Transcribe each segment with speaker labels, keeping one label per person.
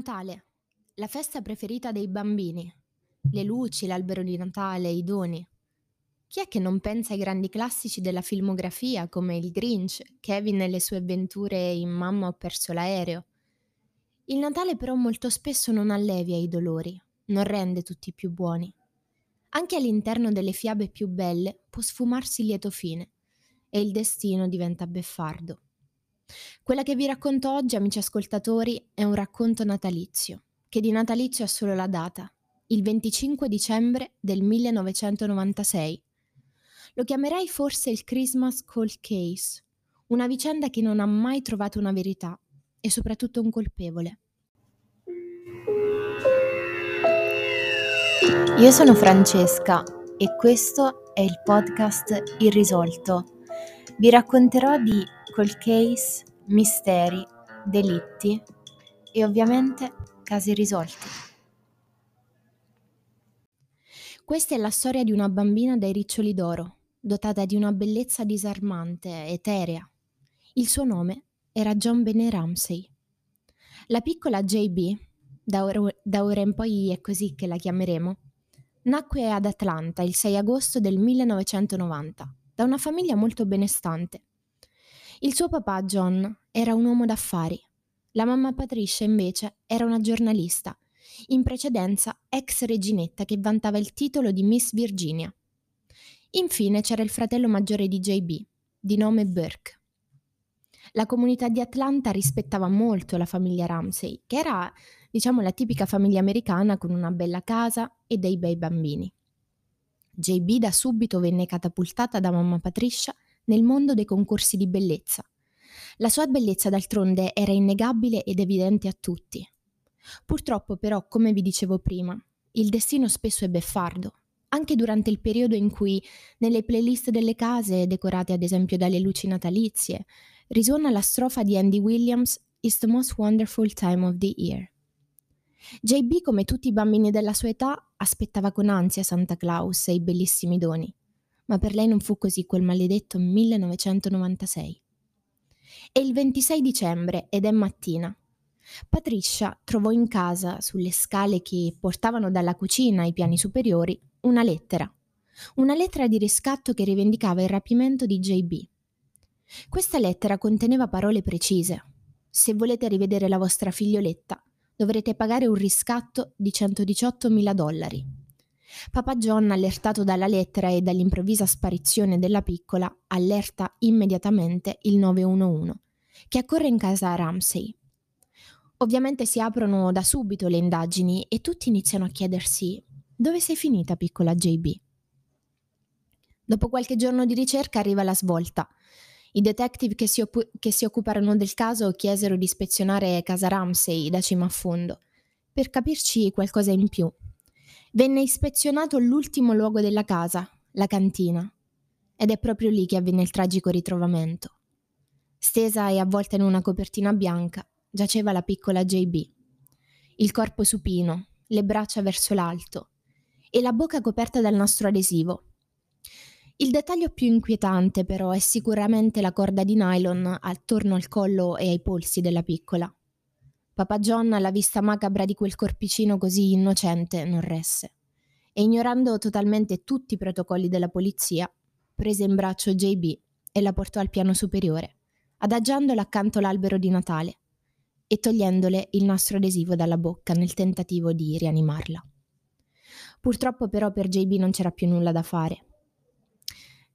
Speaker 1: Natale, la festa preferita dei bambini. Le luci, l'albero di Natale, i doni. Chi è che non pensa ai grandi classici della filmografia come Il Grinch, Kevin e le sue avventure in Mamma ho perso l'aereo? Il Natale però molto spesso non allevia i dolori, non rende tutti più buoni. Anche all'interno delle fiabe più belle può sfumarsi lieto fine e il destino diventa beffardo. Quella che vi racconto oggi, amici ascoltatori, è un racconto natalizio, che di natalizio ha solo la data, il 25 dicembre del 1996. Lo chiamerei forse il Christmas Cold Case, una vicenda che non ha mai trovato una verità e soprattutto un colpevole. Io sono Francesca e questo è il podcast Irrisolto. Vi racconterò di cold case, misteri, delitti e ovviamente casi risolti. Questa è la storia di una bambina dai riccioli d'oro, dotata di una bellezza disarmante, eterea. Il suo nome era John Bene Ramsey. La piccola JB, da ora, da ora in poi è così che la chiameremo, nacque ad Atlanta il 6 agosto del 1990 da una famiglia molto benestante. Il suo papà, John, era un uomo d'affari. La mamma Patricia, invece, era una giornalista, in precedenza ex reginetta che vantava il titolo di Miss Virginia. Infine c'era il fratello maggiore di JB, di nome Burke. La comunità di Atlanta rispettava molto la famiglia Ramsey, che era, diciamo, la tipica famiglia americana con una bella casa e dei bei bambini. JB da subito venne catapultata da mamma Patricia nel mondo dei concorsi di bellezza. La sua bellezza d'altronde era innegabile ed evidente a tutti. Purtroppo però, come vi dicevo prima, il destino spesso è beffardo, anche durante il periodo in cui nelle playlist delle case, decorate ad esempio dalle luci natalizie, risuona la strofa di Andy Williams It's the most wonderful time of the year. JB, come tutti i bambini della sua età, aspettava con ansia Santa Claus e i bellissimi doni ma per lei non fu così quel maledetto 1996. È il 26 dicembre ed è mattina. Patricia trovò in casa, sulle scale che portavano dalla cucina ai piani superiori, una lettera. Una lettera di riscatto che rivendicava il rapimento di JB. Questa lettera conteneva parole precise. Se volete rivedere la vostra figlioletta, dovrete pagare un riscatto di 118.000 dollari. Papa John, allertato dalla lettera e dall'improvvisa sparizione della piccola, allerta immediatamente il 911, che accorre in casa Ramsey. Ovviamente si aprono da subito le indagini e tutti iniziano a chiedersi dove sei finita piccola JB? Dopo qualche giorno di ricerca arriva la svolta. I detective che si, op- che si occuparono del caso chiesero di ispezionare casa Ramsey da cima a fondo, per capirci qualcosa in più Venne ispezionato l'ultimo luogo della casa, la cantina, ed è proprio lì che avvenne il tragico ritrovamento. Stesa e avvolta in una copertina bianca, giaceva la piccola JB. Il corpo supino, le braccia verso l'alto e la bocca coperta dal nastro adesivo. Il dettaglio più inquietante però è sicuramente la corda di nylon attorno al collo e ai polsi della piccola. Papa John, alla vista macabra di quel corpicino così innocente, non resse. E ignorando totalmente tutti i protocolli della polizia, prese in braccio JB e la portò al piano superiore, adagiandola accanto all'albero di Natale e togliendole il nastro adesivo dalla bocca nel tentativo di rianimarla. Purtroppo però per JB non c'era più nulla da fare.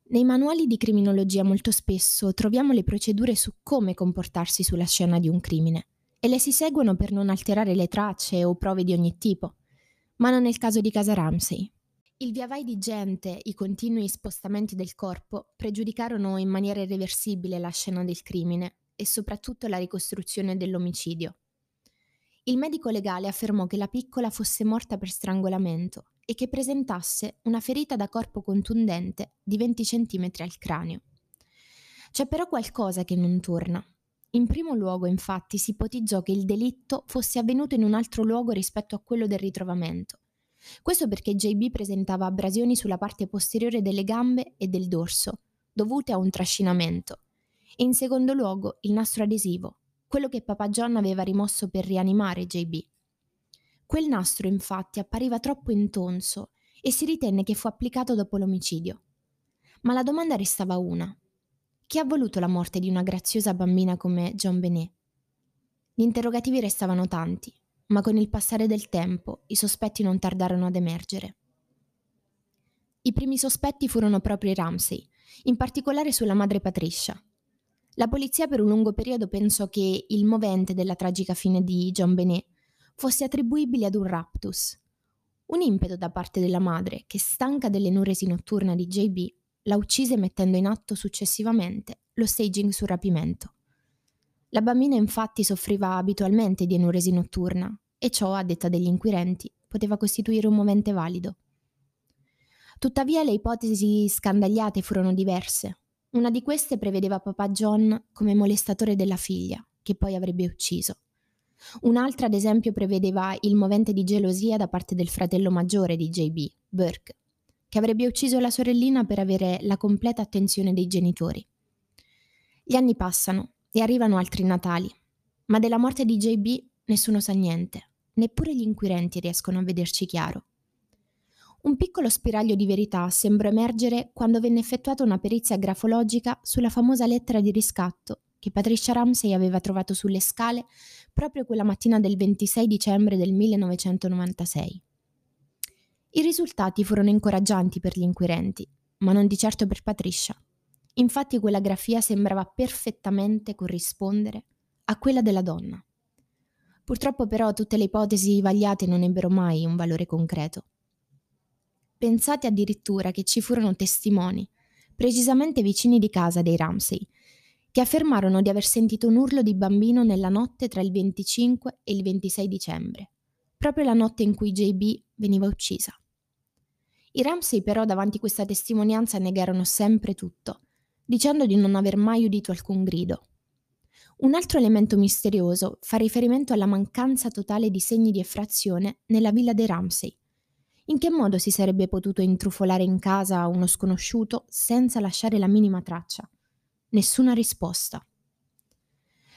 Speaker 1: Nei manuali di criminologia molto spesso troviamo le procedure su come comportarsi sulla scena di un crimine e le si seguono per non alterare le tracce o prove di ogni tipo, ma non nel caso di casa Ramsey. Il viavai di gente, i continui spostamenti del corpo pregiudicarono in maniera irreversibile la scena del crimine e soprattutto la ricostruzione dell'omicidio. Il medico legale affermò che la piccola fosse morta per strangolamento e che presentasse una ferita da corpo contundente di 20 cm al cranio. C'è però qualcosa che non torna. In primo luogo, infatti, si ipotizzò che il delitto fosse avvenuto in un altro luogo rispetto a quello del ritrovamento. Questo perché JB presentava abrasioni sulla parte posteriore delle gambe e del dorso, dovute a un trascinamento. E in secondo luogo il nastro adesivo, quello che Papa John aveva rimosso per rianimare JB, Quel nastro infatti appariva troppo intonso e si ritenne che fu applicato dopo l'omicidio. Ma la domanda restava una. Chi ha voluto la morte di una graziosa bambina come John Benet? Gli interrogativi restavano tanti, ma con il passare del tempo i sospetti non tardarono ad emergere. I primi sospetti furono proprio i Ramsey, in particolare sulla madre Patricia. La polizia per un lungo periodo pensò che il movente della tragica fine di John Benet fosse attribuibile ad un raptus, un impeto da parte della madre che, stanca dell'enuresi notturna di JB, la uccise mettendo in atto successivamente lo staging sul rapimento. La bambina infatti soffriva abitualmente di enuresi notturna e ciò, a detta degli inquirenti, poteva costituire un movente valido. Tuttavia le ipotesi scandagliate furono diverse. Una di queste prevedeva papà John come molestatore della figlia, che poi avrebbe ucciso. Un'altra, ad esempio, prevedeva il movente di gelosia da parte del fratello maggiore di JB, Burke, che avrebbe ucciso la sorellina per avere la completa attenzione dei genitori. Gli anni passano e arrivano altri Natali, ma della morte di JB nessuno sa niente, neppure gli inquirenti riescono a vederci chiaro. Un piccolo spiraglio di verità sembra emergere quando venne effettuata una perizia grafologica sulla famosa lettera di riscatto che Patricia Ramsey aveva trovato sulle scale proprio quella mattina del 26 dicembre del 1996. I risultati furono incoraggianti per gli inquirenti, ma non di certo per Patricia. Infatti quella grafia sembrava perfettamente corrispondere a quella della donna. Purtroppo però tutte le ipotesi vagliate non ebbero mai un valore concreto. Pensate addirittura che ci furono testimoni, precisamente vicini di casa dei Ramsey, che affermarono di aver sentito un urlo di bambino nella notte tra il 25 e il 26 dicembre, proprio la notte in cui JB veniva uccisa. I Ramsey però davanti a questa testimonianza negarono sempre tutto, dicendo di non aver mai udito alcun grido. Un altro elemento misterioso fa riferimento alla mancanza totale di segni di effrazione nella villa dei Ramsey. In che modo si sarebbe potuto intrufolare in casa uno sconosciuto senza lasciare la minima traccia? Nessuna risposta.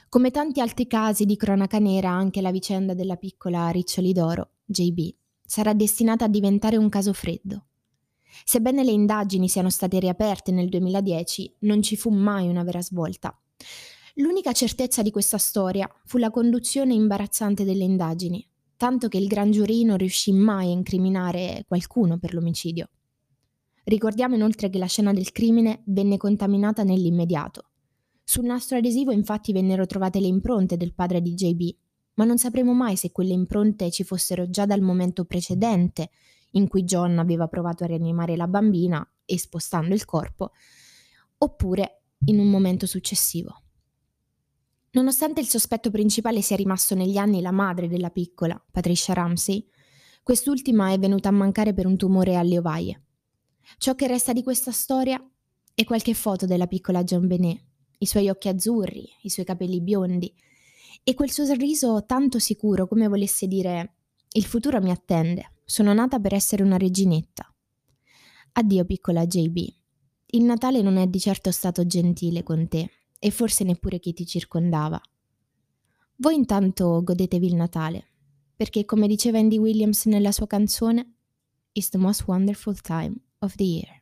Speaker 1: Come tanti altri casi di cronaca nera, anche la vicenda della piccola Riccioli d'Oro, JB, sarà destinata a diventare un caso freddo. Sebbene le indagini siano state riaperte nel 2010, non ci fu mai una vera svolta. L'unica certezza di questa storia fu la conduzione imbarazzante delle indagini, tanto che il gran giurì non riuscì mai a incriminare qualcuno per l'omicidio. Ricordiamo inoltre che la scena del crimine venne contaminata nell'immediato. Sul nastro adesivo infatti vennero trovate le impronte del padre di JB, ma non sapremo mai se quelle impronte ci fossero già dal momento precedente in cui John aveva provato a rianimare la bambina e spostando il corpo, oppure in un momento successivo. Nonostante il sospetto principale sia rimasto negli anni la madre della piccola, Patricia Ramsey, quest'ultima è venuta a mancare per un tumore alle ovaie. Ciò che resta di questa storia è qualche foto della piccola John Benet, i suoi occhi azzurri, i suoi capelli biondi e quel suo sorriso tanto sicuro come volesse dire il futuro mi attende. Sono nata per essere una reginetta. Addio piccola JB. Il Natale non è di certo stato gentile con te, e forse neppure chi ti circondava. Voi intanto godetevi il Natale, perché come diceva Andy Williams nella sua canzone, It's the most wonderful time of the year.